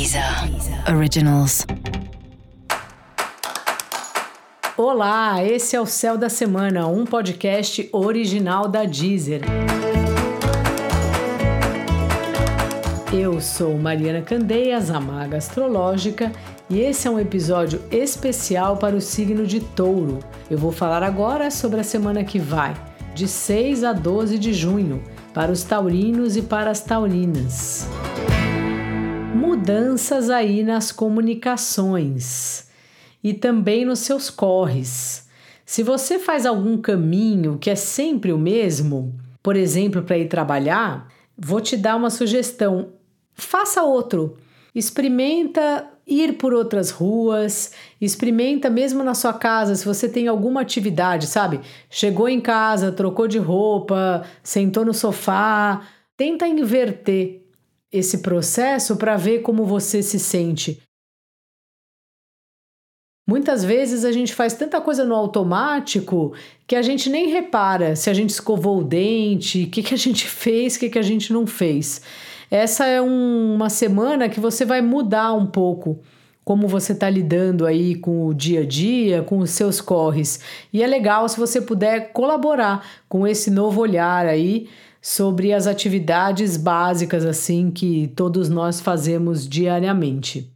Deezer Originals. Olá, esse é o Céu da Semana, um podcast original da Deezer. Eu sou Mariana Candeias, a maga astrológica, e esse é um episódio especial para o signo de Touro. Eu vou falar agora sobre a semana que vai, de 6 a 12 de junho, para os taurinos e para as taurinas mudanças aí nas comunicações e também nos seus corres. Se você faz algum caminho que é sempre o mesmo, por exemplo, para ir trabalhar, vou te dar uma sugestão. Faça outro. Experimenta ir por outras ruas, experimenta mesmo na sua casa, se você tem alguma atividade, sabe? Chegou em casa, trocou de roupa, sentou no sofá, tenta inverter esse processo para ver como você se sente. Muitas vezes a gente faz tanta coisa no automático que a gente nem repara se a gente escovou o dente, o que, que a gente fez, o que, que a gente não fez. Essa é um, uma semana que você vai mudar um pouco como você está lidando aí com o dia a dia, com os seus corres. E é legal se você puder colaborar com esse novo olhar aí sobre as atividades básicas assim que todos nós fazemos diariamente.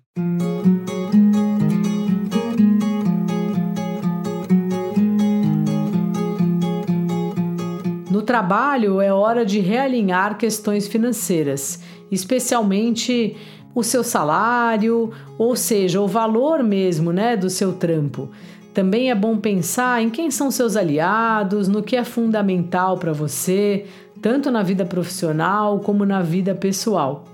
No trabalho é hora de realinhar questões financeiras, especialmente o seu salário, ou seja, o valor mesmo, né, do seu trampo. Também é bom pensar em quem são seus aliados, no que é fundamental para você, tanto na vida profissional como na vida pessoal.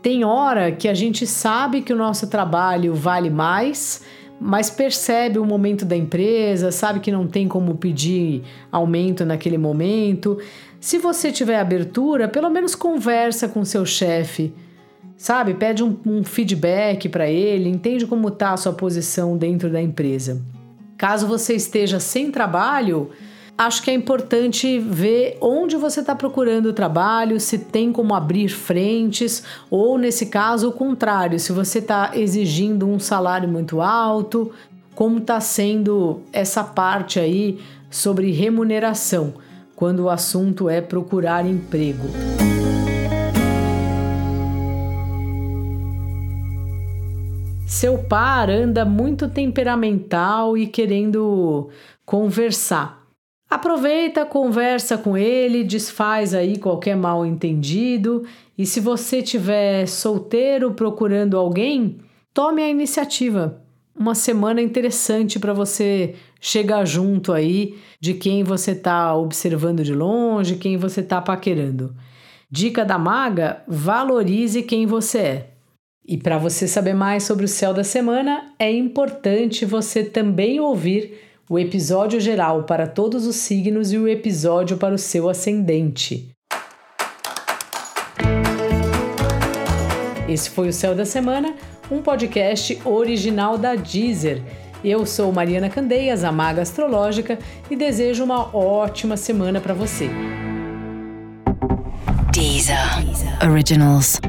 Tem hora que a gente sabe que o nosso trabalho vale mais, mas percebe o momento da empresa, sabe que não tem como pedir aumento naquele momento. Se você tiver abertura, pelo menos conversa com seu chefe, sabe? Pede um, um feedback para ele, entende como está a sua posição dentro da empresa. Caso você esteja sem trabalho, acho que é importante ver onde você está procurando trabalho, se tem como abrir frentes, ou nesse caso, o contrário, se você está exigindo um salário muito alto, como está sendo essa parte aí sobre remuneração, quando o assunto é procurar emprego. Seu par anda muito temperamental e querendo conversar. Aproveita, conversa com ele, desfaz aí qualquer mal entendido e se você tiver solteiro procurando alguém, tome a iniciativa. Uma semana interessante para você chegar junto aí de quem você está observando de longe, quem você está paquerando. Dica da maga: valorize quem você é. E para você saber mais sobre o céu da semana, é importante você também ouvir o episódio geral para todos os signos e o episódio para o seu ascendente. Esse foi o Céu da Semana, um podcast original da Deezer. Eu sou Mariana Candeias, a maga astrológica, e desejo uma ótima semana para você. Deezer. Originals.